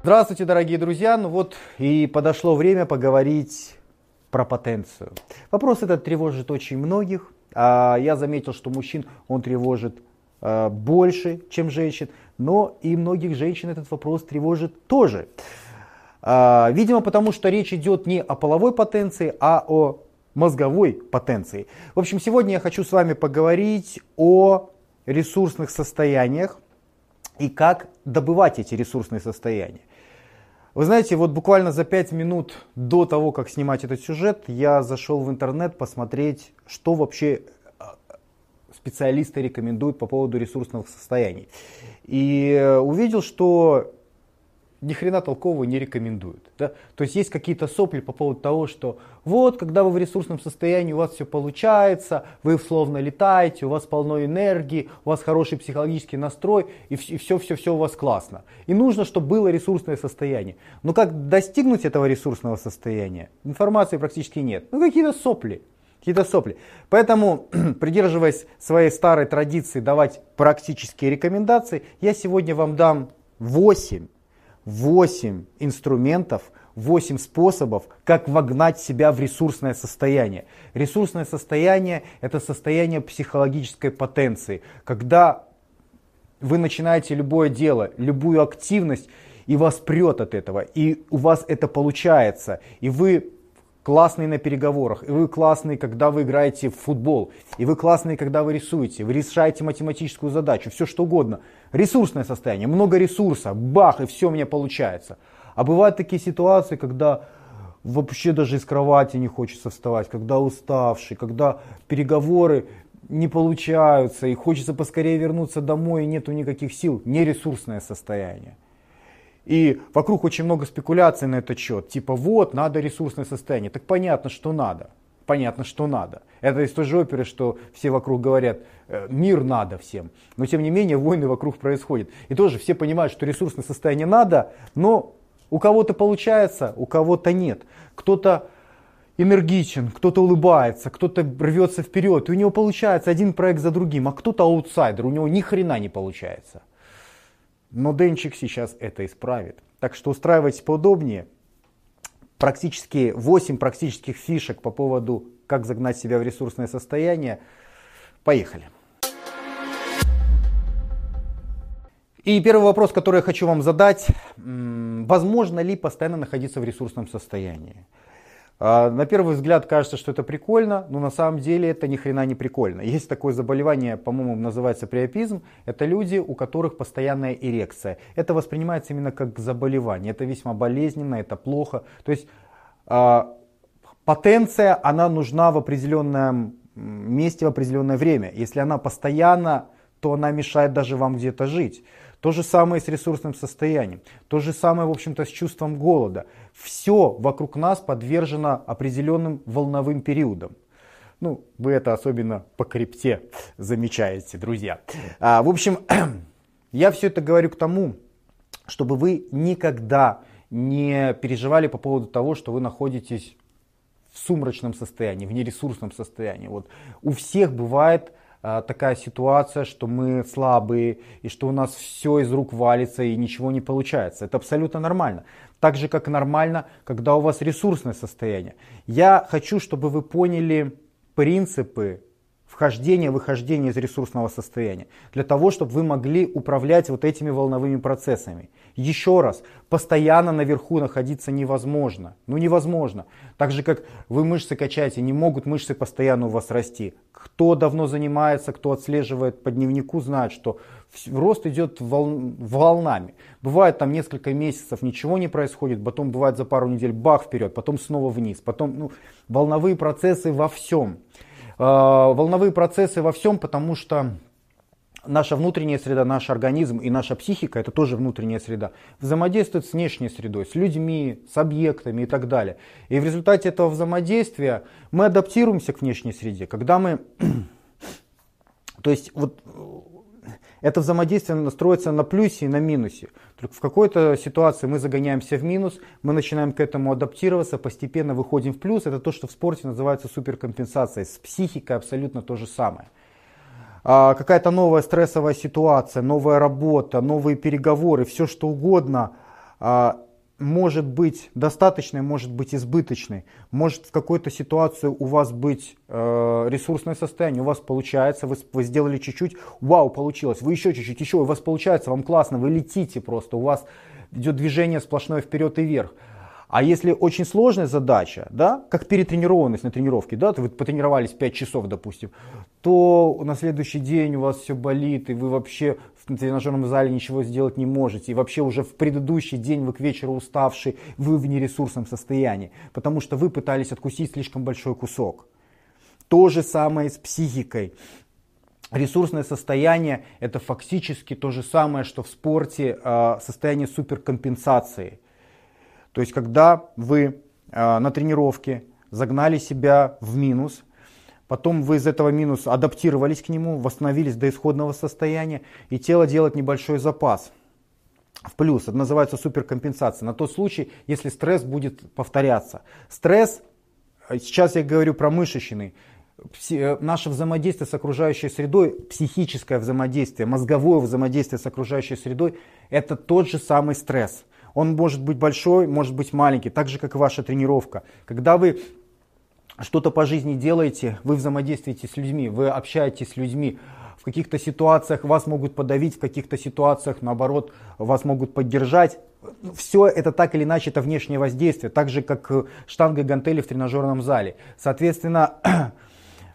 Здравствуйте, дорогие друзья. Ну вот и подошло время поговорить про потенцию. Вопрос этот тревожит очень многих. А я заметил, что мужчин он тревожит а, больше, чем женщин, но и многих женщин этот вопрос тревожит тоже. А, видимо, потому что речь идет не о половой потенции, а о мозговой потенции. В общем, сегодня я хочу с вами поговорить о ресурсных состояниях и как добывать эти ресурсные состояния. Вы знаете, вот буквально за 5 минут до того, как снимать этот сюжет, я зашел в интернет посмотреть, что вообще а, специалисты рекомендуют по поводу ресурсных состояний. И э, увидел, что ни хрена толкового не рекомендуют. Да? То есть есть какие-то сопли по поводу того, что вот, когда вы в ресурсном состоянии, у вас все получается, вы словно летаете, у вас полно энергии, у вас хороший психологический настрой, и все-все-все у вас классно. И нужно, чтобы было ресурсное состояние. Но как достигнуть этого ресурсного состояния? Информации практически нет. Ну какие-то сопли. Какие-то сопли. Поэтому, придерживаясь своей старой традиции давать практические рекомендации, я сегодня вам дам 8 8 инструментов, 8 способов, как вогнать себя в ресурсное состояние. Ресурсное состояние – это состояние психологической потенции, когда вы начинаете любое дело, любую активность, и вас прет от этого, и у вас это получается, и вы классные на переговорах, и вы классные, когда вы играете в футбол, и вы классные, когда вы рисуете, вы решаете математическую задачу, все что угодно. Ресурсное состояние, много ресурса, бах, и все у меня получается. А бывают такие ситуации, когда вообще даже из кровати не хочется вставать, когда уставший, когда переговоры не получаются, и хочется поскорее вернуться домой, и нету никаких сил, нересурсное состояние. И вокруг очень много спекуляций на этот счет. Типа вот, надо ресурсное состояние. Так понятно, что надо. Понятно, что надо. Это из той же оперы, что все вокруг говорят, «Э, мир надо всем. Но тем не менее войны вокруг происходят. И тоже все понимают, что ресурсное состояние надо, но у кого-то получается, у кого-то нет. Кто-то энергичен, кто-то улыбается, кто-то рвется вперед, и у него получается один проект за другим, а кто-то аутсайдер, у него ни хрена не получается. Но Денчик сейчас это исправит. Так что устраивайтесь поудобнее. Практически 8 практических фишек по поводу, как загнать себя в ресурсное состояние. Поехали. И первый вопрос, который я хочу вам задать. Возможно ли постоянно находиться в ресурсном состоянии? А, на первый взгляд кажется, что это прикольно, но на самом деле это ни хрена не прикольно. Есть такое заболевание, по-моему, называется приопизм. Это люди, у которых постоянная эрекция. Это воспринимается именно как заболевание. Это весьма болезненно, это плохо. То есть а, потенция, она нужна в определенном месте, в определенное время. Если она постоянно, то она мешает даже вам где-то жить. То же самое с ресурсным состоянием. То же самое, в общем-то, с чувством голода. Все вокруг нас подвержено определенным волновым периодам. Ну, вы это особенно по крипте замечаете, друзья. А, в общем, я все это говорю к тому, чтобы вы никогда не переживали по поводу того, что вы находитесь в сумрачном состоянии, в нересурсном состоянии. Вот у всех бывает такая ситуация, что мы слабые и что у нас все из рук валится и ничего не получается. Это абсолютно нормально. Так же, как нормально, когда у вас ресурсное состояние. Я хочу, чтобы вы поняли принципы вхождения, выхождения из ресурсного состояния. Для того, чтобы вы могли управлять вот этими волновыми процессами. Еще раз, постоянно наверху находиться невозможно. Ну невозможно. Так же, как вы мышцы качаете, не могут мышцы постоянно у вас расти. Кто давно занимается, кто отслеживает по дневнику, знает, что рост идет вол, волнами. Бывает там несколько месяцев ничего не происходит, потом бывает за пару недель бах вперед, потом снова вниз. Потом ну, волновые процессы во всем. Э, волновые процессы во всем, потому что наша внутренняя среда, наш организм и наша психика, это тоже внутренняя среда, взаимодействуют с внешней средой, с людьми, с объектами и так далее. И в результате этого взаимодействия мы адаптируемся к внешней среде. Когда мы... То есть вот это взаимодействие настроится на плюсе и на минусе. Только в какой-то ситуации мы загоняемся в минус, мы начинаем к этому адаптироваться, постепенно выходим в плюс. Это то, что в спорте называется суперкомпенсацией. С психикой абсолютно то же самое. А, какая-то новая стрессовая ситуация, новая работа, новые переговоры, все что угодно, а, может быть достаточной, может быть избыточной. Может в какой-то ситуации у вас быть э, ресурсное состояние, у вас получается, вы, вы сделали чуть-чуть, вау, получилось, вы еще чуть-чуть, еще, у вас получается, вам классно, вы летите просто, у вас идет движение сплошное вперед и вверх. А если очень сложная задача, да, как перетренированность на тренировке, да, вы потренировались 5 часов, допустим, то на следующий день у вас все болит, и вы вообще в тренажерном зале ничего сделать не можете, и вообще уже в предыдущий день вы к вечеру уставший, вы в нересурсном состоянии, потому что вы пытались откусить слишком большой кусок. То же самое с психикой. Ресурсное состояние – это фактически то же самое, что в спорте а, состояние суперкомпенсации – то есть, когда вы э, на тренировке загнали себя в минус, потом вы из этого минуса адаптировались к нему, восстановились до исходного состояния, и тело делает небольшой запас в плюс. Это называется суперкомпенсация. На тот случай, если стресс будет повторяться. Стресс, э, сейчас я говорю про мышечный, э, наше взаимодействие с окружающей средой, психическое взаимодействие, мозговое взаимодействие с окружающей средой, это тот же самый стресс. Он может быть большой, может быть маленький, так же, как и ваша тренировка. Когда вы что-то по жизни делаете, вы взаимодействуете с людьми, вы общаетесь с людьми, в каких-то ситуациях вас могут подавить, в каких-то ситуациях, наоборот, вас могут поддержать. Все это так или иначе, это внешнее воздействие, так же, как штанга и гантели в тренажерном зале. Соответственно,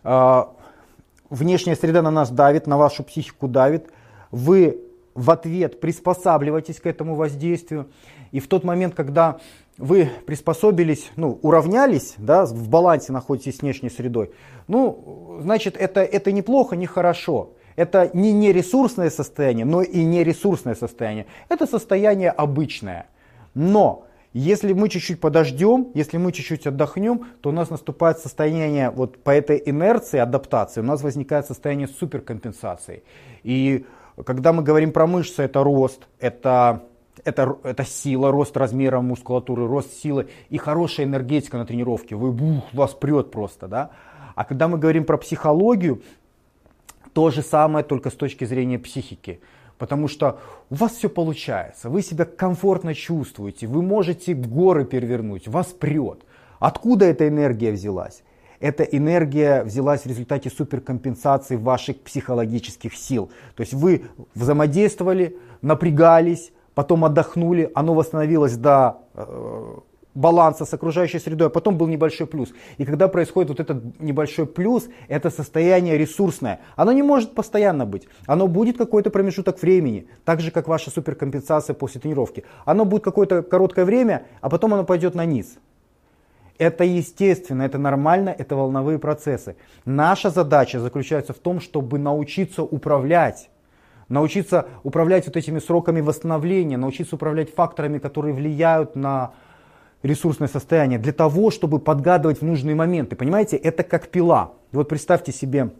а, внешняя среда на нас давит, на вашу психику давит. Вы в ответ приспосабливайтесь к этому воздействию. И в тот момент, когда вы приспособились, ну, уравнялись, да, в балансе находитесь с внешней средой, ну, значит, это, это неплохо, не хорошо. Это не нересурсное состояние, но и нересурсное состояние. Это состояние обычное. Но если мы чуть-чуть подождем, если мы чуть-чуть отдохнем, то у нас наступает состояние, вот по этой инерции адаптации, у нас возникает состояние суперкомпенсации. И когда мы говорим про мышцы, это рост, это, это, это сила, рост размера мускулатуры, рост силы и хорошая энергетика на тренировке. Вы, бух, вас прет просто, да. А когда мы говорим про психологию, то же самое, только с точки зрения психики. Потому что у вас все получается, вы себя комфортно чувствуете, вы можете горы перевернуть, вас прет. Откуда эта энергия взялась? Эта энергия взялась в результате суперкомпенсации ваших психологических сил. То есть вы взаимодействовали, напрягались, потом отдохнули, оно восстановилось до э, баланса с окружающей средой, а потом был небольшой плюс. И когда происходит вот этот небольшой плюс, это состояние ресурсное. Оно не может постоянно быть. Оно будет какой-то промежуток времени, так же как ваша суперкомпенсация после тренировки. Оно будет какое-то короткое время, а потом оно пойдет на низ. Это естественно, это нормально, это волновые процессы. Наша задача заключается в том, чтобы научиться управлять. Научиться управлять вот этими сроками восстановления, научиться управлять факторами, которые влияют на ресурсное состояние, для того, чтобы подгадывать в нужные моменты. Понимаете, это как пила. Вот представьте себе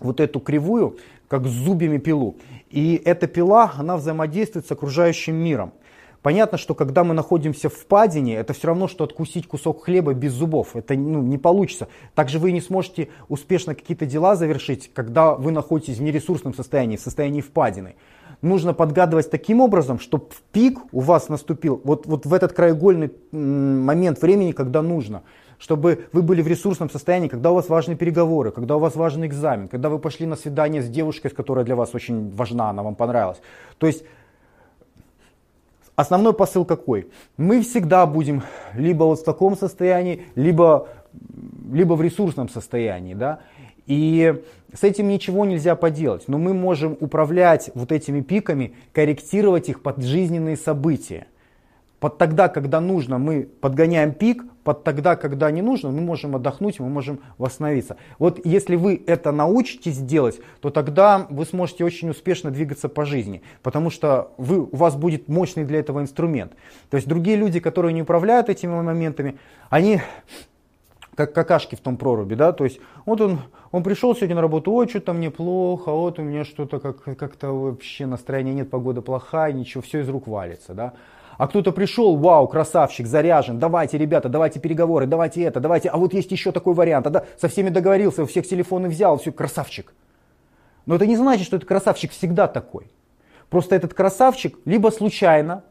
вот эту кривую, как с зубьями пилу. И эта пила, она взаимодействует с окружающим миром. Понятно, что когда мы находимся в падине, это все равно, что откусить кусок хлеба без зубов. Это ну, не получится. Также вы не сможете успешно какие-то дела завершить, когда вы находитесь в нересурсном состоянии, в состоянии впадины. Нужно подгадывать таким образом, чтобы пик у вас наступил вот, вот в этот краеугольный момент времени, когда нужно чтобы вы были в ресурсном состоянии, когда у вас важные переговоры, когда у вас важный экзамен, когда вы пошли на свидание с девушкой, которая для вас очень важна, она вам понравилась. То есть Основной посыл какой? Мы всегда будем либо вот в таком состоянии, либо, либо в ресурсном состоянии. Да? И с этим ничего нельзя поделать. Но мы можем управлять вот этими пиками, корректировать их под жизненные события. Под тогда, когда нужно, мы подгоняем пик, под тогда, когда не нужно, мы можем отдохнуть, мы можем восстановиться. Вот если вы это научитесь делать, то тогда вы сможете очень успешно двигаться по жизни, потому что вы, у вас будет мощный для этого инструмент. То есть другие люди, которые не управляют этими моментами, они как какашки в том проруби, да, то есть вот он, он пришел сегодня на работу, ой, что-то мне плохо, вот у меня что-то как, как-то вообще настроения нет, погода плохая, ничего, все из рук валится, да. А кто-то пришел, вау, красавчик, заряжен, давайте, ребята, давайте переговоры, давайте это, давайте, а вот есть еще такой вариант, а да, со всеми договорился, у всех телефоны взял, все, красавчик. Но это не значит, что этот красавчик всегда такой. Просто этот красавчик либо случайно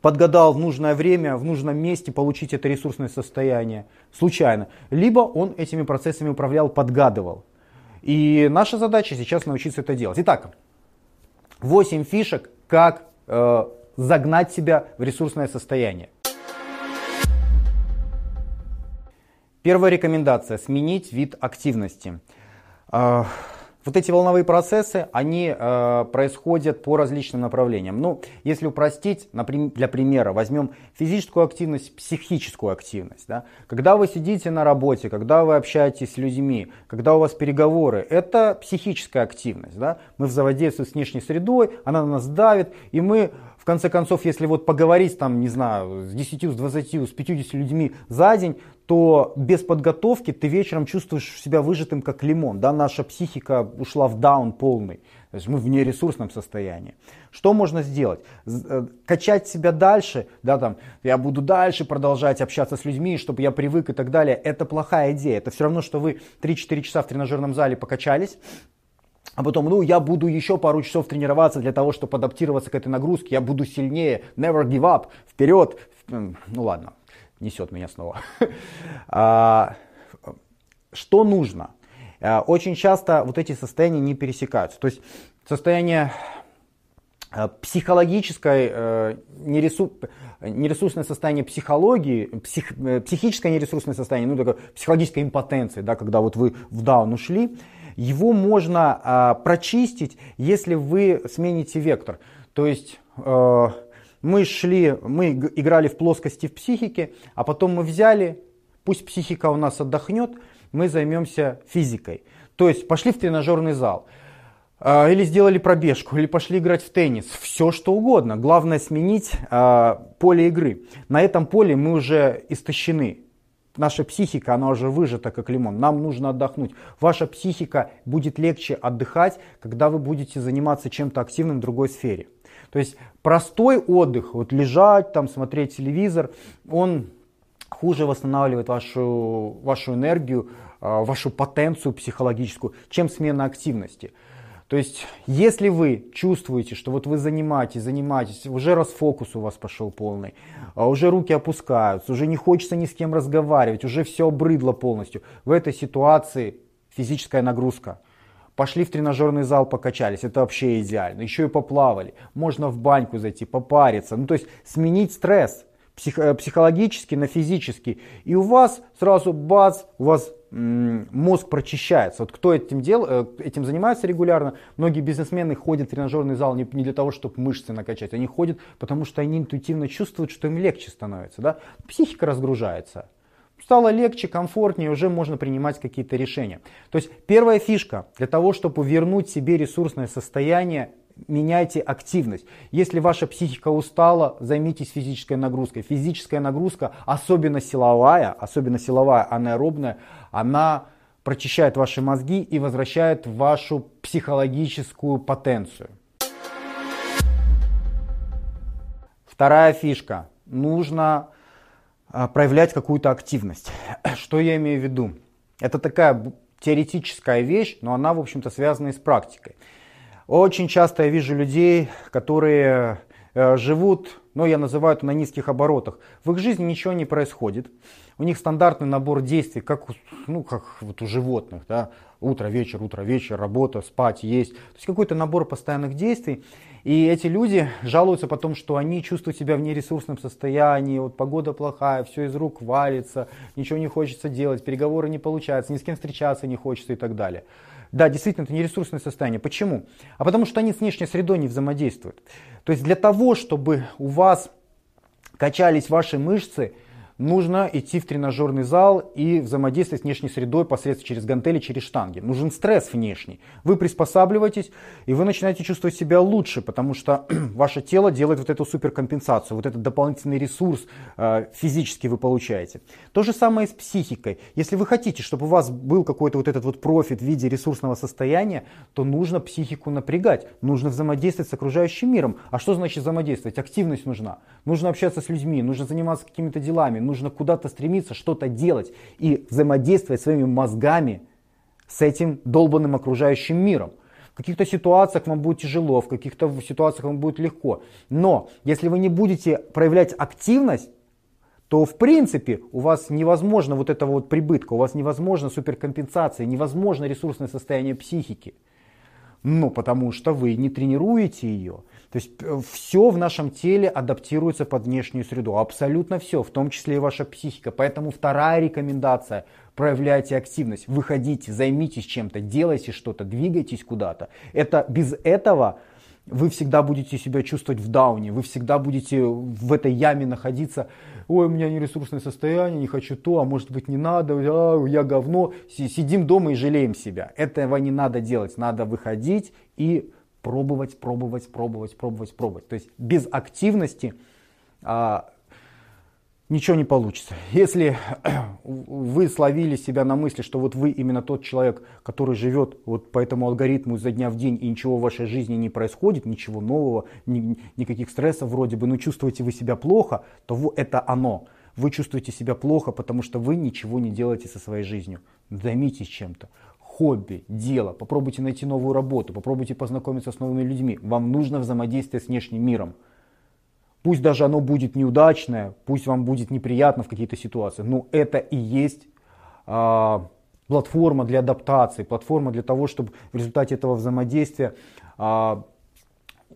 подгадал в нужное время, в нужном месте получить это ресурсное состояние случайно. Либо он этими процессами управлял, подгадывал. И наша задача сейчас научиться это делать. Итак, 8 фишек, как э, загнать себя в ресурсное состояние. Первая рекомендация – сменить вид активности. А, вот эти волновые процессы, они э, происходят по различным направлениям. Ну, если упростить, например, для примера, возьмем физическую активность, психическую активность. Да? Когда вы сидите на работе, когда вы общаетесь с людьми, когда у вас переговоры, это психическая активность. Да? Мы взаимодействуем с внешней средой, она на нас давит, и мы конце концов, если вот поговорить там, не знаю, с 10, с 20, с 50 людьми за день, то без подготовки ты вечером чувствуешь себя выжатым как лимон. Да? Наша психика ушла в даун полный. То есть мы в нересурсном состоянии. Что можно сделать? Э, качать себя дальше, да, там, я буду дальше продолжать общаться с людьми, чтобы я привык и так далее. Это плохая идея. Это все равно, что вы 3-4 часа в тренажерном зале покачались, а потом, ну, я буду еще пару часов тренироваться для того, чтобы адаптироваться к этой нагрузке, я буду сильнее, never give up, вперед. Ну ладно, несет меня снова. А, что нужно? А, очень часто вот эти состояния не пересекаются. То есть состояние а, психологическое, э, нересурсное состояние психологии, псих, э, психическое нересурсное состояние, ну, такое психологическая импотенция, да, когда вот вы в даун ушли, его можно прочистить, если вы смените вектор. То есть э, мы шли, мы играли в плоскости в психике, а потом мы взяли, пусть психика у нас отдохнет, мы займемся физикой. То есть пошли в тренажерный зал, а, или сделали пробежку, или пошли играть в теннис, все что угодно. Главное сменить а, поле игры. На этом поле мы уже истощены. Наша психика, она уже выжата, как лимон. Нам нужно отдохнуть. Ваша психика будет легче отдыхать, когда вы будете заниматься чем-то активным в другой сфере. То есть простой отдых, вот лежать, там, смотреть телевизор, он хуже восстанавливает вашу, вашу энергию, а, вашу потенцию психологическую, чем смена активности. То есть, если вы чувствуете, что вот вы занимаетесь, занимаетесь, уже расфокус у вас пошел полный, а уже руки опускаются, уже не хочется ни с кем разговаривать, уже все обрыдло полностью, в этой ситуации физическая нагрузка – Пошли в тренажерный зал, покачались, это вообще идеально. Еще и поплавали. Можно в баньку зайти, попариться. Ну, то есть сменить стресс псих, э, психологически на физический. И у вас сразу бац, у вас мозг прочищается. Вот кто этим, дел, э, этим занимается регулярно, многие бизнесмены ходят в тренажерный зал не, не для того, чтобы мышцы накачать, они ходят, потому что они интуитивно чувствуют, что им легче становится. Да? Психика разгружается. Стало легче, комфортнее, уже можно принимать какие-то решения. То есть первая фишка для того, чтобы вернуть себе ресурсное состояние, меняйте активность. Если ваша психика устала, займитесь физической нагрузкой. Физическая нагрузка, особенно силовая, особенно силовая анаэробная, она прочищает ваши мозги и возвращает вашу психологическую потенцию. Вторая фишка. Нужно а, проявлять какую-то активность. Что я имею в виду? Это такая теоретическая вещь, но она, в общем-то, связана и с практикой. Очень часто я вижу людей, которые э, живут, ну, я называю это на низких оборотах. В их жизни ничего не происходит. У них стандартный набор действий, как, ну, как вот у животных. Да? Утро, вечер, утро, вечер, работа, спать, есть. То есть какой-то набор постоянных действий. И эти люди жалуются потом, что они чувствуют себя в нересурсном состоянии, вот погода плохая, все из рук валится, ничего не хочется делать, переговоры не получаются, ни с кем встречаться не хочется и так далее. Да, действительно, это нересурсное состояние. Почему? А потому что они с внешней средой не взаимодействуют. То есть для того, чтобы у вас качались ваши мышцы, нужно идти в тренажерный зал и взаимодействовать с внешней средой посредством через гантели, через штанги. Нужен стресс внешний. Вы приспосабливаетесь, и вы начинаете чувствовать себя лучше, потому что ваше тело делает вот эту суперкомпенсацию, вот этот дополнительный ресурс э, физически вы получаете. То же самое и с психикой. Если вы хотите, чтобы у вас был какой-то вот этот вот профит в виде ресурсного состояния, то нужно психику напрягать, нужно взаимодействовать с окружающим миром. А что значит взаимодействовать? Активность нужна. Нужно общаться с людьми, нужно заниматься какими-то делами, нужно куда-то стремиться, что-то делать и взаимодействовать своими мозгами с этим долбанным окружающим миром. В каких-то ситуациях вам будет тяжело, в каких-то ситуациях вам будет легко. Но если вы не будете проявлять активность, то в принципе у вас невозможно вот этого вот прибытка, у вас невозможно суперкомпенсация, невозможно ресурсное состояние психики. Ну, потому что вы не тренируете ее. То есть э, все в нашем теле адаптируется под внешнюю среду. Абсолютно все, в том числе и ваша психика. Поэтому вторая рекомендация. Проявляйте активность, выходите, займитесь чем-то, делайте что-то, двигайтесь куда-то. Это без этого вы всегда будете себя чувствовать в дауне, вы всегда будете в этой яме находиться, ой, у меня не ресурсное состояние, не хочу то, а может быть не надо, а, я говно, сидим дома и жалеем себя. Этого не надо делать, надо выходить и пробовать, пробовать, пробовать, пробовать, пробовать. То есть без активности а, ничего не получится. Если вы словили себя на мысли, что вот вы именно тот человек, который живет вот по этому алгоритму изо дня в день, и ничего в вашей жизни не происходит, ничего нового, ни, никаких стрессов вроде бы, но чувствуете вы себя плохо, то это оно. Вы чувствуете себя плохо, потому что вы ничего не делаете со своей жизнью. Займитесь чем-то. Хобби, дело, попробуйте найти новую работу, попробуйте познакомиться с новыми людьми. Вам нужно взаимодействие с внешним миром. Пусть даже оно будет неудачное, пусть вам будет неприятно в какие-то ситуации, но это и есть а, платформа для адаптации, платформа для того, чтобы в результате этого взаимодействия а,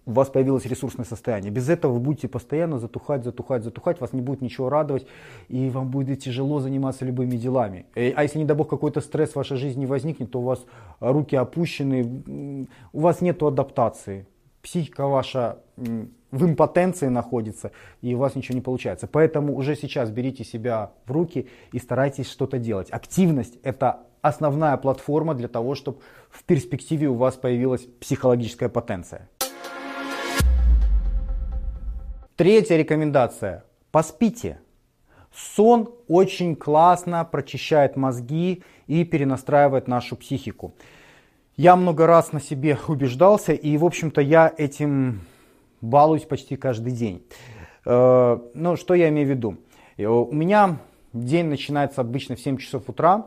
у вас появилось ресурсное состояние. Без этого вы будете постоянно затухать, затухать, затухать, вас не будет ничего радовать, и вам будет тяжело заниматься любыми делами. Э, а если, не дай бог, какой-то стресс в вашей жизни возникнет, то у вас руки опущены, у вас нет адаптации. Психика ваша в импотенции находится, и у вас ничего не получается. Поэтому уже сейчас берите себя в руки и старайтесь что-то делать. Активность – это основная платформа для того, чтобы в перспективе у вас появилась психологическая потенция. Третья рекомендация. Поспите. Сон очень классно прочищает мозги и перенастраивает нашу психику. Я много раз на себе убеждался, и, в общем-то, я этим балуюсь почти каждый день. Э, ну, что я имею в виду? Э, у меня день начинается обычно в 7 часов утра.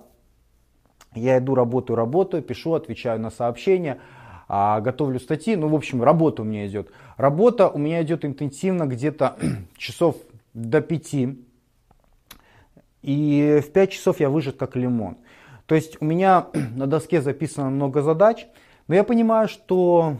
Я иду, работаю, работаю, пишу, отвечаю на сообщения, а, готовлю статьи. Ну, в общем, работа у меня идет. Работа у меня идет интенсивно где-то часов до 5. И в 5 часов я выжат как лимон. То есть у меня на доске записано много задач, но я понимаю, что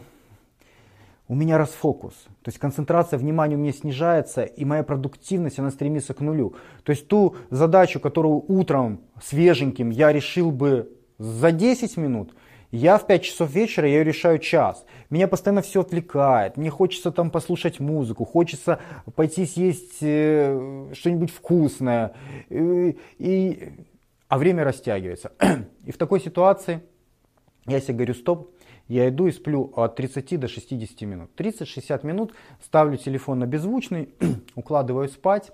у меня расфокус. То есть концентрация внимания у меня снижается, и моя продуктивность, она стремится к нулю. То есть ту задачу, которую утром свеженьким я решил бы за 10 минут, я в 5 часов вечера я ее решаю час. Меня постоянно все отвлекает. Мне хочется там послушать музыку, хочется пойти съесть э, что-нибудь вкусное. И, и, а время растягивается. И в такой ситуации я себе говорю, стоп, я иду и сплю от 30 до 60 минут. 30-60 минут ставлю телефон на беззвучный, укладываю спать.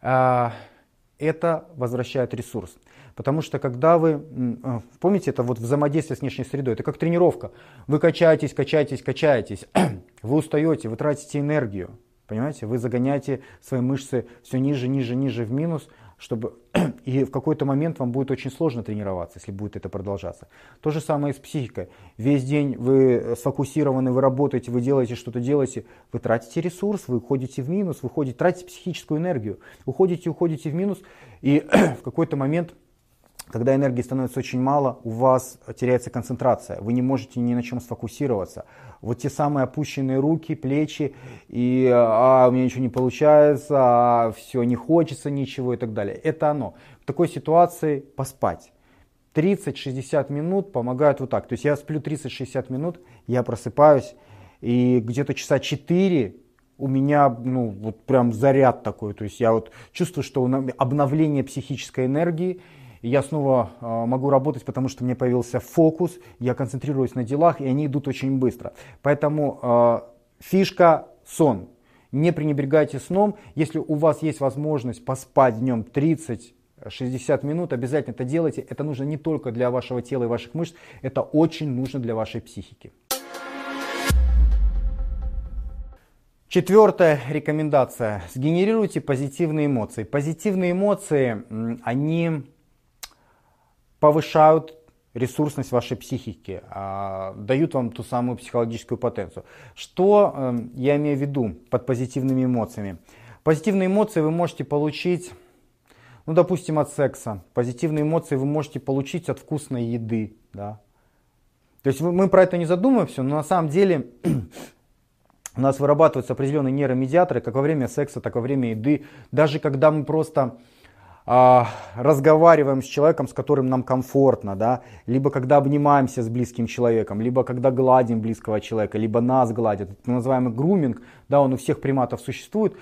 А, это возвращает ресурс. Потому что когда вы, а, помните, это вот взаимодействие с внешней средой, это как тренировка. Вы качаетесь, качаетесь, качаетесь, вы устаете, вы тратите энергию. Понимаете, вы загоняете свои мышцы все ниже, ниже, ниже в минус – чтобы и в какой-то момент вам будет очень сложно тренироваться, если будет это продолжаться. То же самое и с психикой. Весь день вы сфокусированы, вы работаете, вы делаете что-то, делаете, вы тратите ресурс, вы уходите в минус, вы уходите, тратите психическую энергию, уходите, уходите в минус, и в какой-то момент когда энергии становится очень мало, у вас теряется концентрация, вы не можете ни на чем сфокусироваться. Вот те самые опущенные руки, плечи, и а, у меня ничего не получается, а все, не хочется ничего и так далее. Это оно. В такой ситуации поспать. 30-60 минут помогают вот так. То есть я сплю 30-60 минут, я просыпаюсь, и где-то часа 4 у меня ну, вот прям заряд такой. То есть я вот чувствую, что обновление психической энергии, и я снова э, могу работать, потому что меня появился фокус, я концентрируюсь на делах, и они идут очень быстро. Поэтому э, фишка сон. Не пренебрегайте сном. Если у вас есть возможность поспать днем 30 60 минут, обязательно это делайте. Это нужно не только для вашего тела и ваших мышц, это очень нужно для вашей психики. Четвертая рекомендация. Сгенерируйте позитивные эмоции. Позитивные эмоции, они повышают ресурсность вашей психики, а, дают вам ту самую психологическую потенцию. Что э, я имею в виду под позитивными эмоциями? Позитивные эмоции вы можете получить, ну, допустим, от секса. Позитивные эмоции вы можете получить от вкусной еды. Да? То есть мы про это не задумываемся, но на самом деле у нас вырабатываются определенные нейромедиаторы, как во время секса, так во время еды. Даже когда мы просто разговариваем с человеком, с которым нам комфортно, да, либо когда обнимаемся с близким человеком, либо когда гладим близкого человека, либо нас гладят. Это называемый груминг, да, он у всех приматов существует.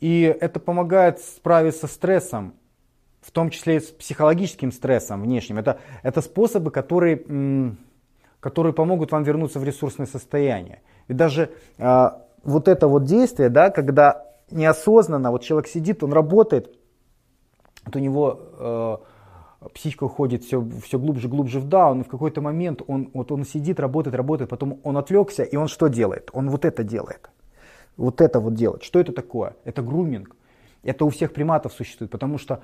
И это помогает справиться с стрессом, в том числе и с психологическим стрессом внешним. Это, это способы, которые, которые помогут вам вернуться в ресурсное состояние. И даже э, вот это вот действие, да, когда неосознанно вот человек сидит, он работает, вот у него э, психика уходит все, все глубже, глубже в даун, и в какой-то момент он, вот он сидит, работает, работает, потом он отвлекся, и он что делает? Он вот это делает. Вот это вот делает. Что это такое? Это груминг. Это у всех приматов существует, потому что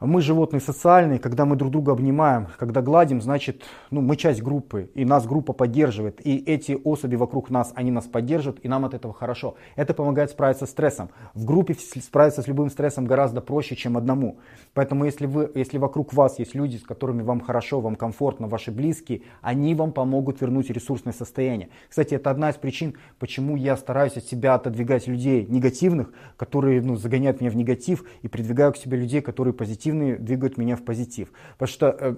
мы животные социальные, когда мы друг друга обнимаем, когда гладим, значит, ну, мы часть группы, и нас группа поддерживает, и эти особи вокруг нас, они нас поддерживают, и нам от этого хорошо. Это помогает справиться с стрессом. В группе справиться с любым стрессом гораздо проще, чем одному. Поэтому если, вы, если вокруг вас есть люди, с которыми вам хорошо, вам комфортно, ваши близкие, они вам помогут вернуть ресурсное состояние. Кстати, это одна из причин, почему я стараюсь от себя отодвигать людей негативных, которые ну, загоняют меня в негатив, и придвигаю к себе людей, которые позитивные, двигают меня в позитив. Потому что э,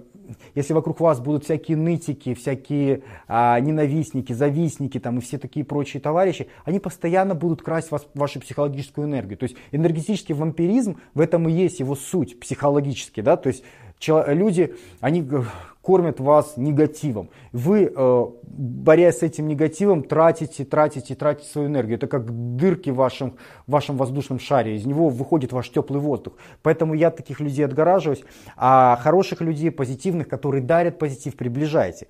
если вокруг вас будут всякие нытики, всякие э, ненавистники, завистники там, и все такие прочие товарищи, они постоянно будут красть вас, вашу психологическую энергию. То есть энергетический вампиризм, в этом и есть его суть психологически, да, то есть люди, они кормят вас негативом. Вы, э, борясь с этим негативом, тратите, тратите, тратите свою энергию. Это как дырки в вашем, в вашем воздушном шаре. Из него выходит ваш теплый воздух. Поэтому я таких людей отгораживаюсь. А хороших людей, позитивных, которые дарят позитив, приближайте.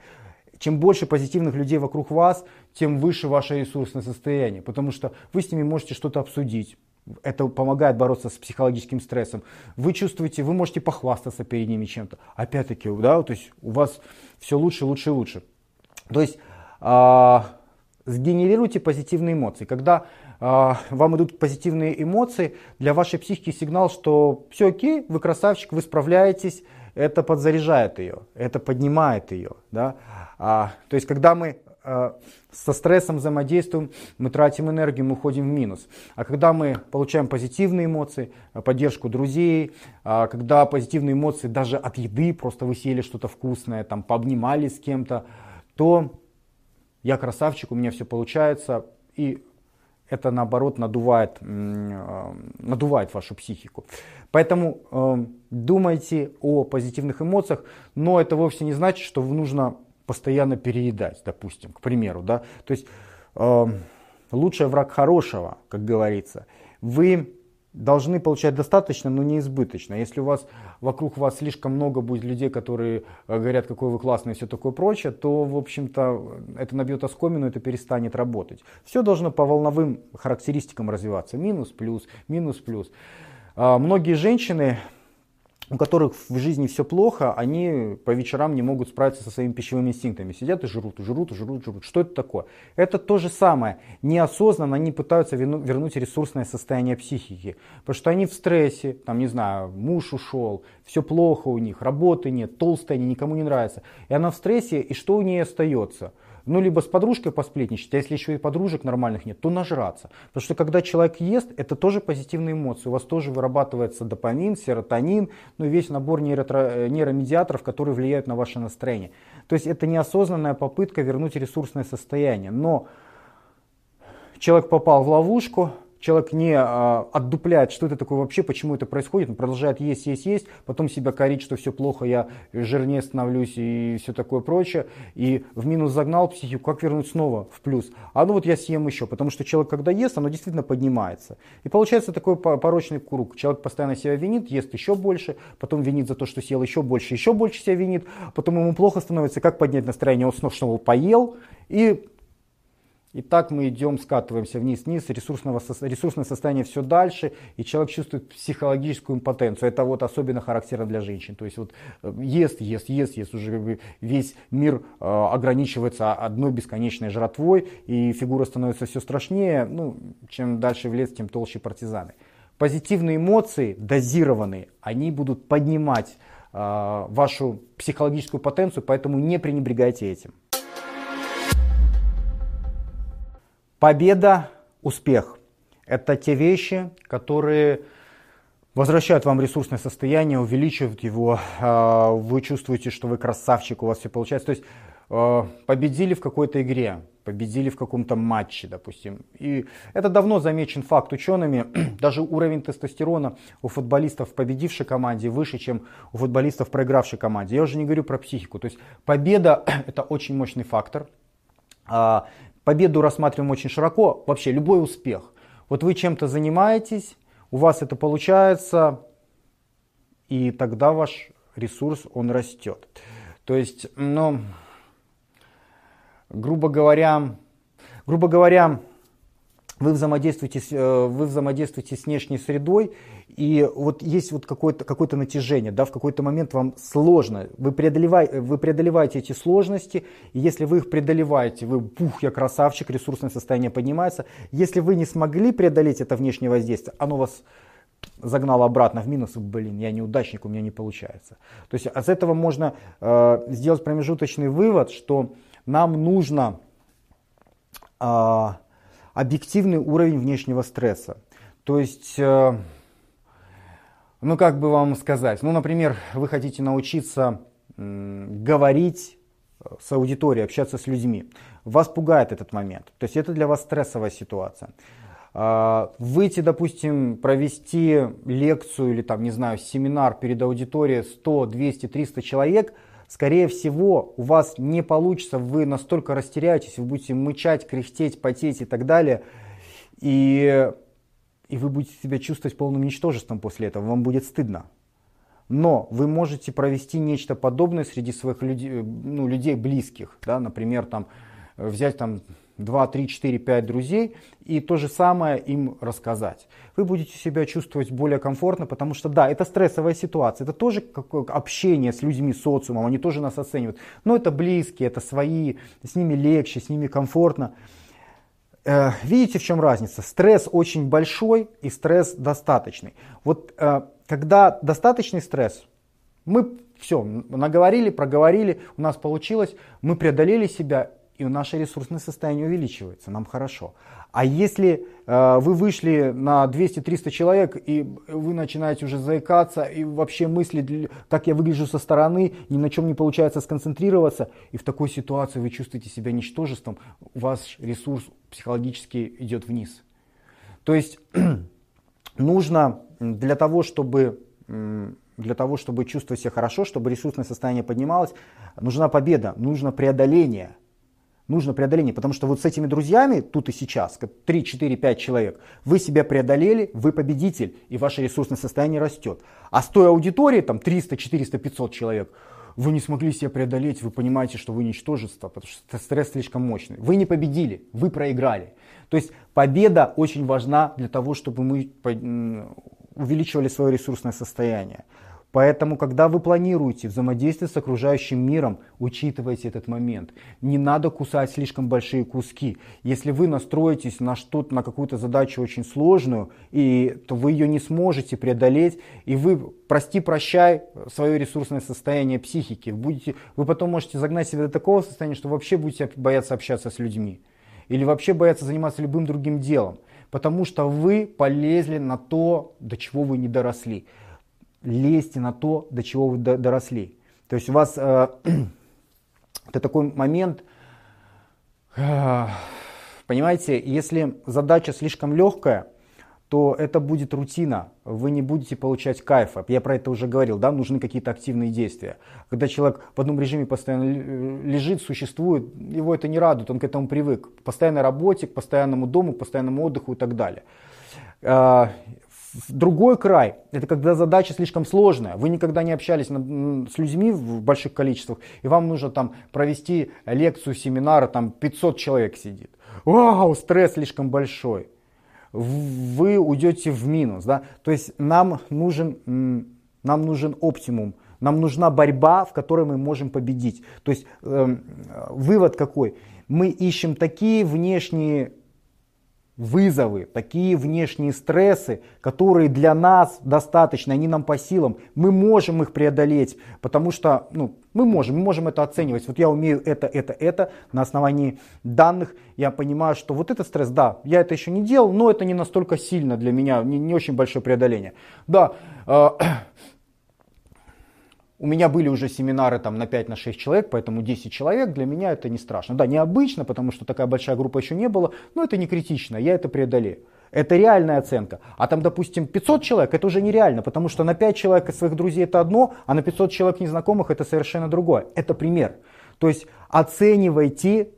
Чем больше позитивных людей вокруг вас, тем выше ваше ресурсное состояние. Потому что вы с ними можете что-то обсудить это помогает бороться с психологическим стрессом. Вы чувствуете, вы можете похвастаться перед ними чем-то. Опять-таки, да, то есть у вас все лучше, лучше и лучше. То есть э, сгенерируйте позитивные эмоции. Когда э, вам идут позитивные эмоции, для вашей психики сигнал, что все окей, вы красавчик, вы справляетесь, это подзаряжает ее, это поднимает ее. Да? А, то есть когда мы со стрессом взаимодействуем, мы тратим энергию, мы уходим в минус. А когда мы получаем позитивные эмоции, э, поддержку друзей, а когда позитивные эмоции даже от еды, просто вы съели что-то вкусное, там пообнимались с кем-то, то я красавчик, у меня все получается, и это наоборот надувает, э, надувает вашу психику. Поэтому э, думайте о позитивных эмоциях, но это вовсе не значит, что нужно постоянно переедать, допустим, к примеру, да, то есть э, лучший враг хорошего, как говорится. Вы должны получать достаточно, но не избыточно. Если у вас вокруг вас слишком много будет людей, которые э, говорят, какой вы классный и все такое прочее, то, в общем-то, это набьет оскомину, это перестанет работать. Все должно по волновым характеристикам развиваться. Минус, плюс, минус, плюс. Э, многие женщины у которых в жизни все плохо, они по вечерам не могут справиться со своими пищевыми инстинктами. Сидят и жрут, жрут, жрут, жрут. Что это такое? Это то же самое. Неосознанно они пытаются вернуть ресурсное состояние психики. Потому что они в стрессе, там, не знаю, муж ушел, все плохо у них, работы нет, толстые они, никому не нравятся. И она в стрессе, и что у нее остается? Ну, либо с подружкой посплетничать, а если еще и подружек нормальных нет, то нажраться. Потому что когда человек ест, это тоже позитивные эмоции. У вас тоже вырабатывается допамин, серотонин, ну и весь набор нейро- нейромедиаторов, которые влияют на ваше настроение. То есть это неосознанная попытка вернуть ресурсное состояние. Но человек попал в ловушку, человек не а, отдупляет, что это такое вообще, почему это происходит, он продолжает есть, есть, есть, потом себя корить, что все плохо, я жирнее становлюсь и все такое прочее, и в минус загнал психику, как вернуть снова в плюс? А ну вот я съем еще, потому что человек, когда ест, оно действительно поднимается. И получается такой порочный круг. Человек постоянно себя винит, ест еще больше, потом винит за то, что съел еще больше, еще больше себя винит, потом ему плохо становится, как поднять настроение, он снова поел, и И так мы идем, скатываемся вниз-вниз, ресурсного, ресурсное состояние все дальше, и человек чувствует психологическую импотенцию. Это вот особенно характерно для женщин. То есть вот э, ест, ест, ест, ест, уже весь мир э, ограничивается одной бесконечной жратвой, и фигура становится все страшнее. Ну, чем дальше в лес, тем толще партизаны. Позитивные эмоции, дозированные, они будут поднимать э, вашу психологическую потенцию, поэтому не пренебрегайте этим. Победа, успех – это те вещи, которые возвращают вам ресурсное состояние, увеличивают его, а, вы чувствуете, что вы красавчик, у вас все получается. То есть а, победили в какой-то игре, победили в каком-то матче, допустим. И это давно замечен факт учеными. Даже уровень тестостерона у футболистов в победившей команде выше, чем у футболистов в проигравшей команде. Я уже не говорю про психику. То есть победа – это очень мощный фактор. Победу рассматриваем очень широко, вообще любой успех. Вот вы чем-то занимаетесь, у вас это получается, и тогда ваш ресурс, он растет. То есть, ну, грубо говоря, грубо говоря, вы взаимодействуете, э, вы взаимодействуете с внешней средой, и вот есть вот какое-то какое натяжение, да, в какой-то момент вам сложно, вы, преодолеваете, вы преодолеваете эти сложности, и если вы их преодолеваете, вы, пух, я красавчик, ресурсное состояние поднимается. Если вы не смогли преодолеть это внешнее воздействие, оно вас загнало обратно в минус, блин, я неудачник, у меня не получается. То есть от этого можно э, сделать промежуточный вывод, что нам нужно э, объективный уровень внешнего стресса. То есть, э, ну как бы вам сказать, ну, например, вы хотите научиться говорить с аудиторией, общаться с людьми. Вас пугает этот момент. То есть это для вас стрессовая ситуация. А, выйти, допустим, провести лекцию или там, не знаю, семинар перед аудиторией 100, 200, 300 человек – скорее всего, у вас не получится, вы настолько растеряетесь, вы будете мычать, кряхтеть, потеть и так далее, и, и вы будете себя чувствовать полным ничтожеством после этого, вам будет стыдно. Но вы можете провести нечто подобное среди своих людей, ну, людей близких, да, например, там, взять там 2, 3, 4, 5 друзей и то же самое им рассказать. Вы будете себя чувствовать более комфортно, потому что да, это стрессовая ситуация, это тоже общение с людьми, социумом, они тоже нас оценивают. Но это близкие, это свои, с ними легче, с ними комфортно. Э, видите, в чем разница? Стресс очень большой и стресс достаточный. Вот э, когда достаточный стресс, мы все, наговорили, проговорили, у нас получилось, мы преодолели себя, и наше ресурсное состояние увеличивается, нам хорошо. А если э, вы вышли на 200-300 человек, и вы начинаете уже заикаться, и вообще мысли, как я выгляжу со стороны, ни на чем не получается сконцентрироваться, и в такой ситуации вы чувствуете себя ничтожеством, ваш ресурс психологически идет вниз. То есть нужно для того, чтобы для того, чтобы чувствовать себя хорошо, чтобы ресурсное состояние поднималось, нужна победа, нужно преодоление – нужно преодоление, потому что вот с этими друзьями тут и сейчас, 3, 4, 5 человек, вы себя преодолели, вы победитель, и ваше ресурсное состояние растет. А с той аудиторией, там 300, 400, 500 человек, вы не смогли себя преодолеть, вы понимаете, что вы ничтожество, потому что стресс слишком мощный. Вы не победили, вы проиграли. То есть победа очень важна для того, чтобы мы увеличивали свое ресурсное состояние. Поэтому, когда вы планируете взаимодействие с окружающим миром, учитывайте этот момент. Не надо кусать слишком большие куски. Если вы настроитесь на что-то, на какую-то задачу очень сложную, и, то вы ее не сможете преодолеть, и вы, прости-прощай, свое ресурсное состояние психики. Будете, вы потом можете загнать себя до такого состояния, что вообще будете бояться общаться с людьми. Или вообще бояться заниматься любым другим делом. Потому что вы полезли на то, до чего вы не доросли лезьте на то, до чего вы доросли. То есть у вас э, это такой момент, э, понимаете, если задача слишком легкая, то это будет рутина, вы не будете получать кайфа. Я про это уже говорил, да, нужны какие-то активные действия. Когда человек в одном режиме постоянно лежит, существует, его это не радует, он к этому привык. К постоянной работе, к постоянному дому, к постоянному отдыху и так далее. Э, Другой край – это когда задача слишком сложная. Вы никогда не общались с людьми в больших количествах, и вам нужно там провести лекцию, семинар, там 500 человек сидит. Вау, стресс слишком большой. Вы уйдете в минус. Да? То есть нам нужен, нам нужен оптимум, нам нужна борьба, в которой мы можем победить. То есть э, вывод какой? Мы ищем такие внешние вызовы, такие внешние стрессы, которые для нас достаточно, они нам по силам. Мы можем их преодолеть, потому что ну, мы можем, мы можем это оценивать. Вот я умею это, это, это. На основании данных я понимаю, что вот этот стресс, да, я это еще не делал, но это не настолько сильно для меня, не, не очень большое преодоление. Да, э, у меня были уже семинары там на 5 на 6 человек, поэтому 10 человек для меня это не страшно. Да, необычно, потому что такая большая группа еще не было, но это не критично, я это преодолею. Это реальная оценка. А там, допустим, 500 человек, это уже нереально, потому что на 5 человек своих друзей это одно, а на 500 человек незнакомых это совершенно другое. Это пример. То есть оценивайте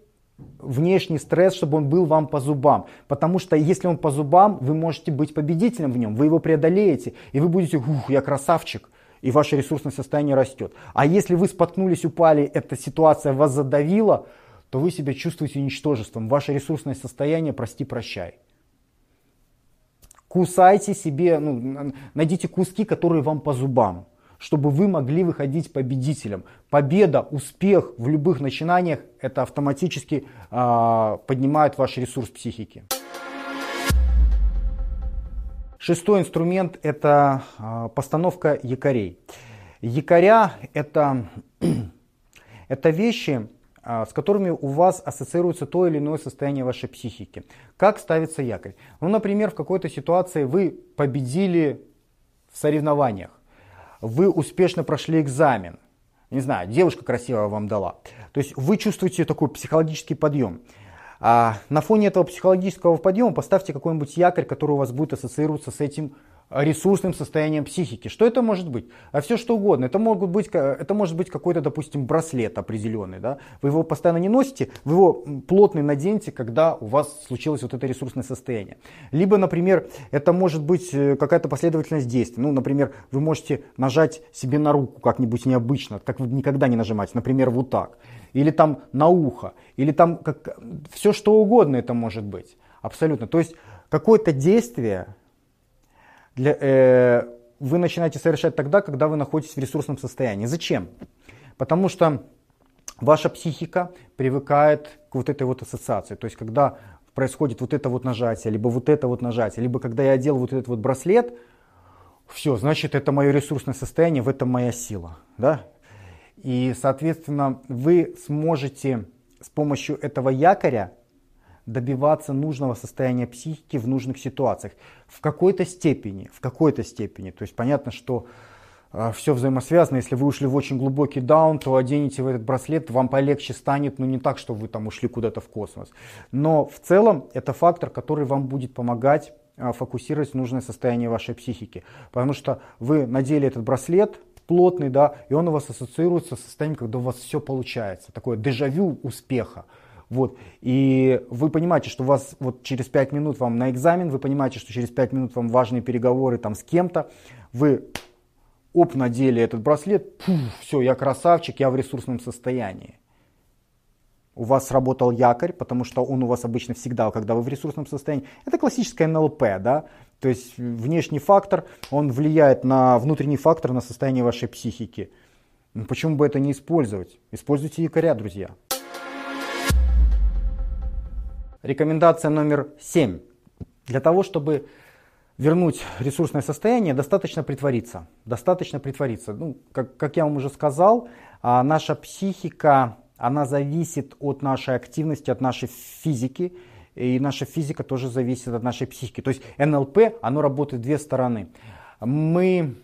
внешний стресс, чтобы он был вам по зубам. Потому что если он по зубам, вы можете быть победителем в нем, вы его преодолеете, и вы будете, ух, я красавчик и ваше ресурсное состояние растет. А если вы споткнулись, упали, эта ситуация вас задавила, то вы себя чувствуете ничтожеством. Ваше ресурсное состояние, прости, прощай. Кусайте себе, ну, найдите куски, которые вам по зубам, чтобы вы могли выходить победителем. Победа, успех в любых начинаниях, это автоматически э, поднимает ваш ресурс психики. Шестой инструмент – это а, постановка якорей. Якоря – это, это вещи, а, с которыми у вас ассоциируется то или иное состояние вашей психики. Как ставится якорь? Ну, например, в какой-то ситуации вы победили в соревнованиях, вы успешно прошли экзамен, не знаю, девушка красивая вам дала. То есть вы чувствуете такой психологический подъем. А на фоне этого психологического подъема поставьте какой-нибудь якорь, который у вас будет ассоциироваться с этим ресурсным состоянием психики. Что это может быть? А все что угодно. Это, могут быть, это может быть какой-то, допустим, браслет определенный. Да? Вы его постоянно не носите, вы его плотный наденете, когда у вас случилось вот это ресурсное состояние. Либо, например, это может быть э, какая-то последовательность действий. Ну, например, вы можете нажать себе на руку как-нибудь необычно, как вы никогда не нажимаете. Например, вот так или там на ухо, или там как, все что угодно это может быть. Абсолютно. То есть какое-то действие для, э, вы начинаете совершать тогда, когда вы находитесь в ресурсном состоянии. Зачем? Потому что ваша психика привыкает к вот этой вот ассоциации. То есть когда происходит вот это вот нажатие, либо вот это вот нажатие, либо когда я одел вот этот вот браслет, все, значит, это мое ресурсное состояние, в этом моя сила. Да? И, соответственно, вы сможете с помощью этого якоря добиваться нужного состояния психики в нужных ситуациях. В какой-то степени, в какой-то степени. То есть понятно, что э, все взаимосвязано. Если вы ушли в очень глубокий даун, то оденете в этот браслет, вам полегче станет, но ну, не так, что вы там ушли куда-то в космос. Но в целом это фактор, который вам будет помогать э, фокусировать нужное состояние вашей психики. Потому что вы надели этот браслет, плотный, да, и он у вас ассоциируется с состоянием, когда у вас все получается, такое дежавю успеха. Вот. И вы понимаете, что у вас вот через 5 минут вам на экзамен, вы понимаете, что через 5 минут вам важные переговоры там с кем-то, вы оп, надели этот браслет, пух, все, я красавчик, я в ресурсном состоянии. У вас сработал якорь, потому что он у вас обычно всегда, когда вы в ресурсном состоянии. Это классическое НЛП, да, то есть внешний фактор, он влияет на внутренний фактор, на состояние вашей психики. Ну, почему бы это не использовать? Используйте якоря, друзья. Рекомендация номер семь. Для того, чтобы вернуть ресурсное состояние, достаточно притвориться. Достаточно притвориться. Ну, как, как я вам уже сказал, а, наша психика, она зависит от нашей активности, от нашей физики и наша физика тоже зависит от нашей психики. То есть НЛП, оно работает две стороны. Мы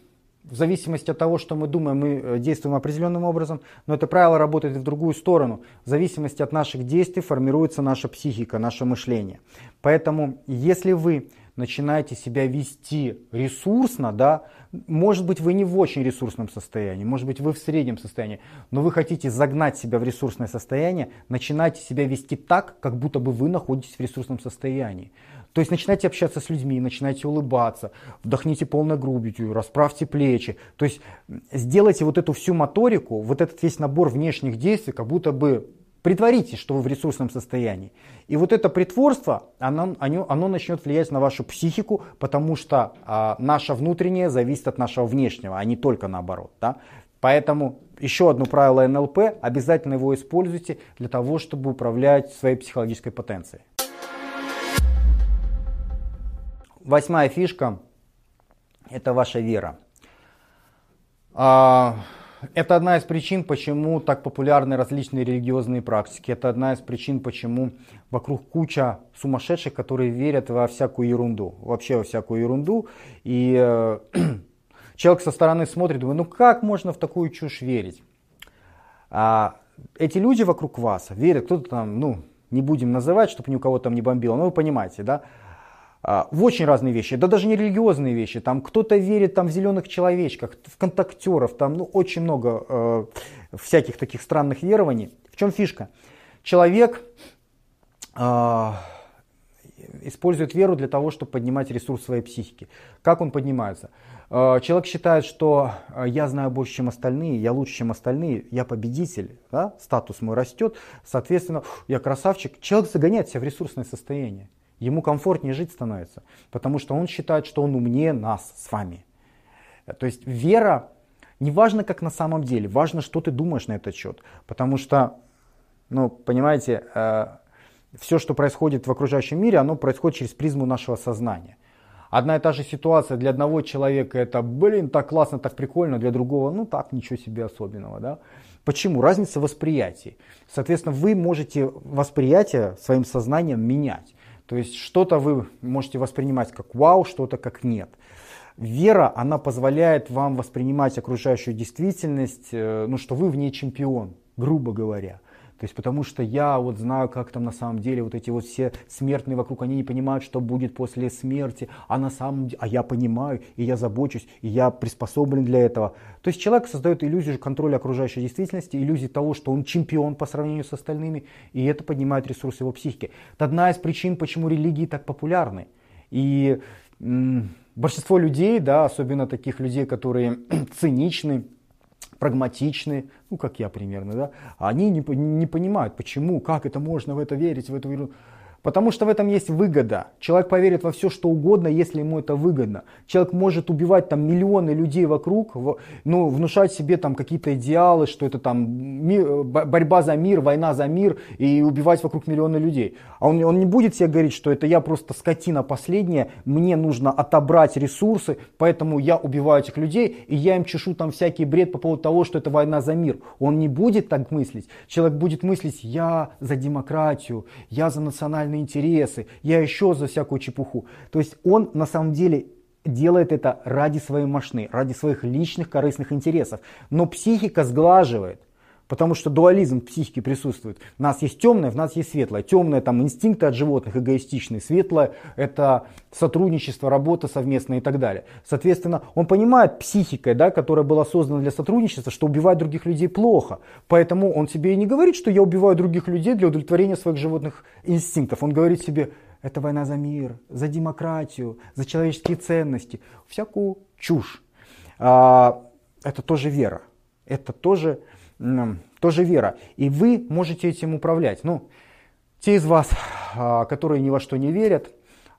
в зависимости от того, что мы думаем, мы э, действуем определенным образом, но это правило работает и в другую сторону. В зависимости от наших действий формируется наша психика, наше мышление. Поэтому, если вы начинаете себя вести ресурсно, да, может быть, вы не в очень ресурсном состоянии, может быть, вы в среднем состоянии, но вы хотите загнать себя в ресурсное состояние, начинайте себя вести так, как будто бы вы находитесь в ресурсном состоянии. То есть начинайте общаться с людьми, начинайте улыбаться, вдохните полной грудью, расправьте плечи. То есть сделайте вот эту всю моторику, вот этот весь набор внешних действий, как будто бы притворитесь, что вы в ресурсном состоянии. И вот это притворство, оно, оно, начнет влиять на вашу психику, потому что а, наше внутреннее зависит от нашего внешнего, а не только наоборот. Да? Поэтому еще одно правило НЛП, обязательно его используйте для того, чтобы управлять своей психологической потенцией. Восьмая фишка – это ваша вера. А, это одна из причин, почему так популярны различные религиозные практики. Это одна из причин, почему вокруг куча сумасшедших, которые верят во всякую ерунду. Вообще во всякую ерунду. И э, человек со стороны смотрит, думает, ну как можно в такую чушь верить? А эти люди вокруг вас верят, кто-то там, ну, не будем называть, чтобы ни у кого там не бомбило, но вы понимаете, да? А, в очень разные вещи, да даже не религиозные вещи. Там кто-то верит там, в зеленых человечках, в контактеров, там ну, очень много э, всяких таких странных верований. В чем фишка? Человек э, использует веру для того, чтобы поднимать ресурс своей психики. Как он поднимается? Э, человек считает, что э, я знаю больше, чем остальные, я лучше, чем остальные, я победитель, да? статус мой растет, соответственно, я красавчик. Человек загоняет себя в ресурсное состояние. Ему комфортнее жить становится, потому что он считает, что он умнее нас с вами. То есть вера, не важно как на самом деле, важно, что ты думаешь на этот счет. Потому что, ну, понимаете, э, все, что происходит в окружающем мире, оно происходит через призму нашего сознания. Одна и та же ситуация для одного человека это, блин, так классно, так прикольно, для другого, ну так, ничего себе особенного, да. Почему? Разница в восприятии. Соответственно, вы можете восприятие своим сознанием менять. То есть что-то вы можете воспринимать как вау, что-то как нет. Вера, она позволяет вам воспринимать окружающую действительность, э, ну что вы в ней чемпион, грубо говоря. То есть потому что я вот знаю, как там на самом деле вот эти вот все смертные вокруг, они не понимают, что будет после смерти, а на самом деле, а я понимаю, и я забочусь, и я приспособлен для этого. То есть человек создает иллюзию контроля окружающей действительности, иллюзию того, что он чемпион по сравнению с остальными, и это поднимает ресурсы его психики. Это одна из причин, почему религии так популярны. И м- большинство людей, да, особенно таких людей, которые циничны, прагматичны, ну, как я примерно, да, они не, не понимают, почему, как это можно в это верить, в эту. Потому что в этом есть выгода. Человек поверит во все, что угодно, если ему это выгодно. Человек может убивать там миллионы людей вокруг, ну, внушать себе там какие-то идеалы, что это там мир, борьба за мир, война за мир и убивать вокруг миллионы людей. А он, он не будет себе говорить, что это я просто скотина последняя, мне нужно отобрать ресурсы, поэтому я убиваю этих людей, и я им чешу там всякий бред по поводу того, что это война за мир. Он не будет так мыслить. Человек будет мыслить, я за демократию, я за национальный национальные интересы, я еще за всякую чепуху. То есть он на самом деле делает это ради своей машины, ради своих личных корыстных интересов. Но психика сглаживает. Потому что дуализм в психике присутствует. У нас есть темное, в нас есть светлое. Темное там инстинкты от животных эгоистичные. Светлое это сотрудничество, работа совместная и так далее. Соответственно, он понимает психикой, да, которая была создана для сотрудничества, что убивать других людей плохо. Поэтому он себе и не говорит, что я убиваю других людей для удовлетворения своих животных инстинктов. Он говорит себе, это война за мир, за демократию, за человеческие ценности. Всякую чушь. А, это тоже вера. Это тоже тоже вера. И вы можете этим управлять. Ну, те из вас, а, которые ни во что не верят,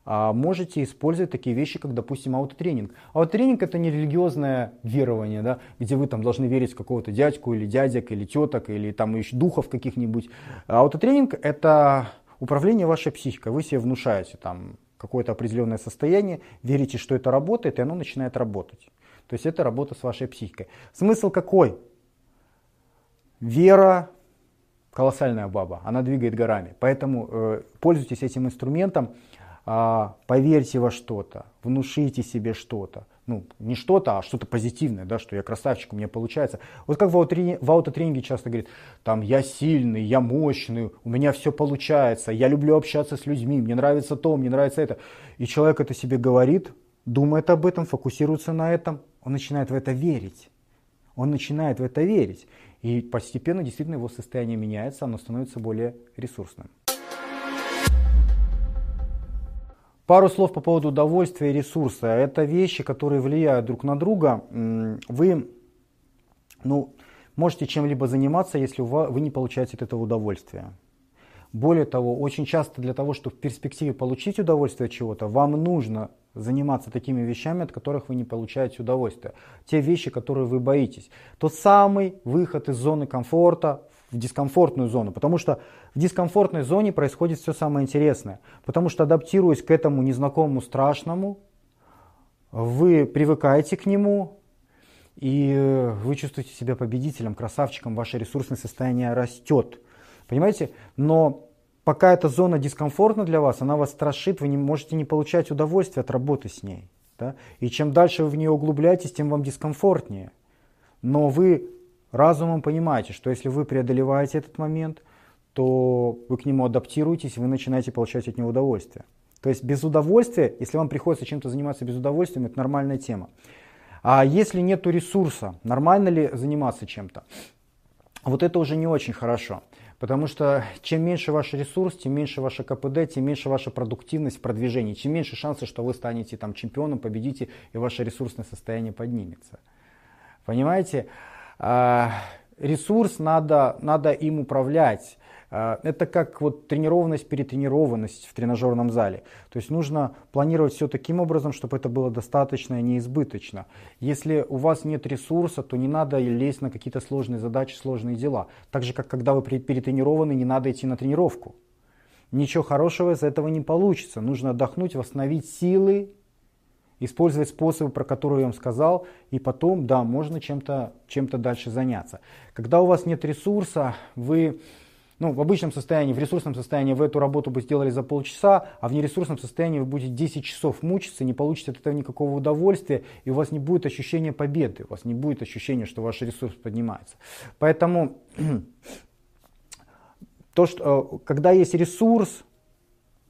а, можете использовать такие вещи, как, допустим, аутотренинг. Аутотренинг это не религиозное верование, да, где вы там должны верить в какого-то дядьку или дядек, или теток, или там еще духов каких-нибудь. Аутотренинг это управление вашей психикой. Вы себе внушаете там какое-то определенное состояние, верите, что это работает, и оно начинает работать. То есть это работа с вашей психикой. Смысл какой? Вера колоссальная баба, она двигает горами. Поэтому э, пользуйтесь этим инструментом, э, поверьте во что-то, внушите себе что-то. Ну, не что-то, а что-то позитивное, да, что я красавчик, у меня получается. Вот как в, аутотренинге, в аутотренинге часто говорит, там, я сильный, я мощный, у меня все получается, я люблю общаться с людьми, мне нравится то, мне нравится это. И человек это себе говорит, думает об этом, фокусируется на этом, он начинает в это верить. Он начинает в это верить. И постепенно действительно его состояние меняется, оно становится более ресурсным. Пару слов по поводу удовольствия и ресурса. Это вещи, которые влияют друг на друга. Вы ну, можете чем-либо заниматься, если вы не получаете от этого удовольствия. Более того, очень часто для того, чтобы в перспективе получить удовольствие от чего-то, вам нужно заниматься такими вещами, от которых вы не получаете удовольствия. Те вещи, которые вы боитесь. Тот самый выход из зоны комфорта в дискомфортную зону. Потому что в дискомфортной зоне происходит все самое интересное. Потому что адаптируясь к этому незнакомому страшному, вы привыкаете к нему, и вы чувствуете себя победителем, красавчиком, ваше ресурсное состояние растет. Понимаете? Но пока эта зона дискомфортна для вас, она вас страшит, вы не можете не получать удовольствие от работы с ней. Да? И чем дальше вы в нее углубляетесь, тем вам дискомфортнее. Но вы разумом понимаете, что если вы преодолеваете этот момент, то вы к нему адаптируетесь, и вы начинаете получать от него удовольствие. То есть без удовольствия, если вам приходится чем-то заниматься без удовольствия, это нормальная тема. А если нет ресурса, нормально ли заниматься чем-то? Вот это уже не очень хорошо. Потому что чем меньше ваш ресурс, тем меньше ваша КПД, тем меньше ваша продуктивность в продвижении, тем меньше шансы, что вы станете там чемпионом, победите и ваше ресурсное состояние поднимется. Понимаете? А, ресурс надо, надо им управлять. А, это как вот тренированность, перетренированность в тренажерном зале. То есть нужно планировать все таким образом, чтобы это было достаточно и неизбыточно. Если у вас нет ресурса, то не надо лезть на какие-то сложные задачи, сложные дела. Так же, как когда вы перетренированы, не надо идти на тренировку. Ничего хорошего из этого не получится. Нужно отдохнуть, восстановить силы, использовать способы, про которые я вам сказал, и потом, да, можно чем-то чем дальше заняться. Когда у вас нет ресурса, вы ну, в обычном состоянии, в ресурсном состоянии вы эту работу бы сделали за полчаса, а в нересурсном состоянии вы будете 10 часов мучиться, не получите от этого никакого удовольствия, и у вас не будет ощущения победы, у вас не будет ощущения, что ваш ресурс поднимается. Поэтому, то, что, э, когда есть ресурс,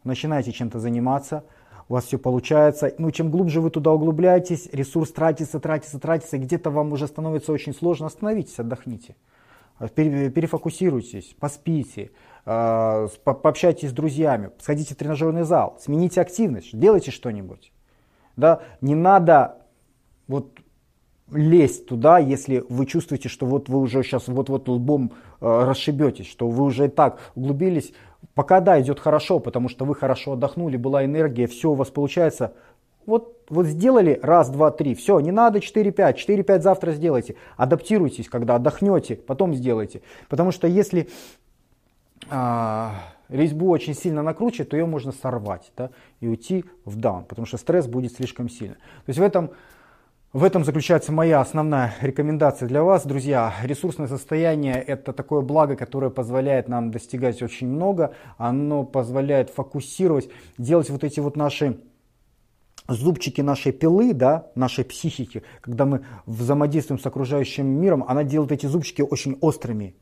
начинайте чем-то заниматься, у вас все получается. Ну, чем глубже вы туда углубляетесь, ресурс тратится, тратится, тратится, где-то вам уже становится очень сложно, остановитесь, отдохните перефокусируйтесь, поспите, а, пообщайтесь с друзьями, сходите в тренажерный зал, смените активность, делайте что-нибудь. Да? Не надо вот лезть туда, если вы чувствуете, что вот вы уже сейчас вот-вот лбом э, расшибетесь, что вы уже и так углубились. Пока да, идет хорошо, потому что вы хорошо отдохнули, была энергия, все у вас получается, вот, вот сделали раз, два, три, все, не надо 4, 5, 4, 5 завтра сделайте. Адаптируйтесь, когда отдохнете, потом сделайте. Потому что если а, резьбу очень сильно накручивать, то ее можно сорвать да, и уйти в даун, потому что стресс будет слишком сильный. То есть в этом, в этом заключается моя основная рекомендация для вас, друзья. Ресурсное состояние – это такое благо, которое позволяет нам достигать очень много. Оно позволяет фокусировать, делать вот эти вот наши зубчики нашей пилы, да, нашей психики, когда мы взаимодействуем с окружающим миром, она делает эти зубчики очень острыми.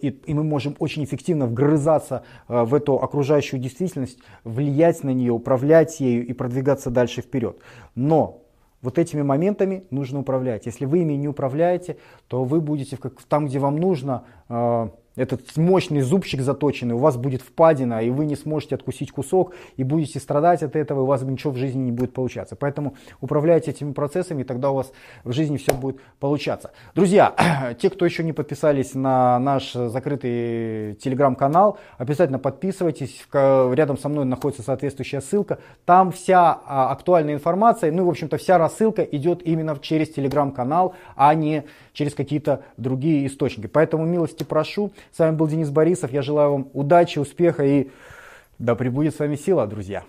И, и мы можем очень эффективно вгрызаться э, в эту окружающую действительность, влиять на нее, управлять ею и продвигаться дальше вперед. Но вот этими моментами нужно управлять. Если вы ими не управляете, то вы будете там, где вам нужно, э, этот мощный зубчик заточенный, у вас будет впадина, и вы не сможете откусить кусок, и будете страдать от этого, и у вас ничего в жизни не будет получаться. Поэтому управляйте этими процессами, и тогда у вас в жизни все будет получаться. Друзья, те, кто еще не подписались на наш закрытый телеграм-канал, обязательно подписывайтесь. Рядом со мной находится соответствующая ссылка. Там вся а, актуальная информация, ну и, в общем-то, вся рассылка идет именно через телеграм-канал, а не через какие-то другие источники. Поэтому милости прошу. С вами был Денис Борисов. Я желаю вам удачи, успеха и да пребудет с вами сила, друзья.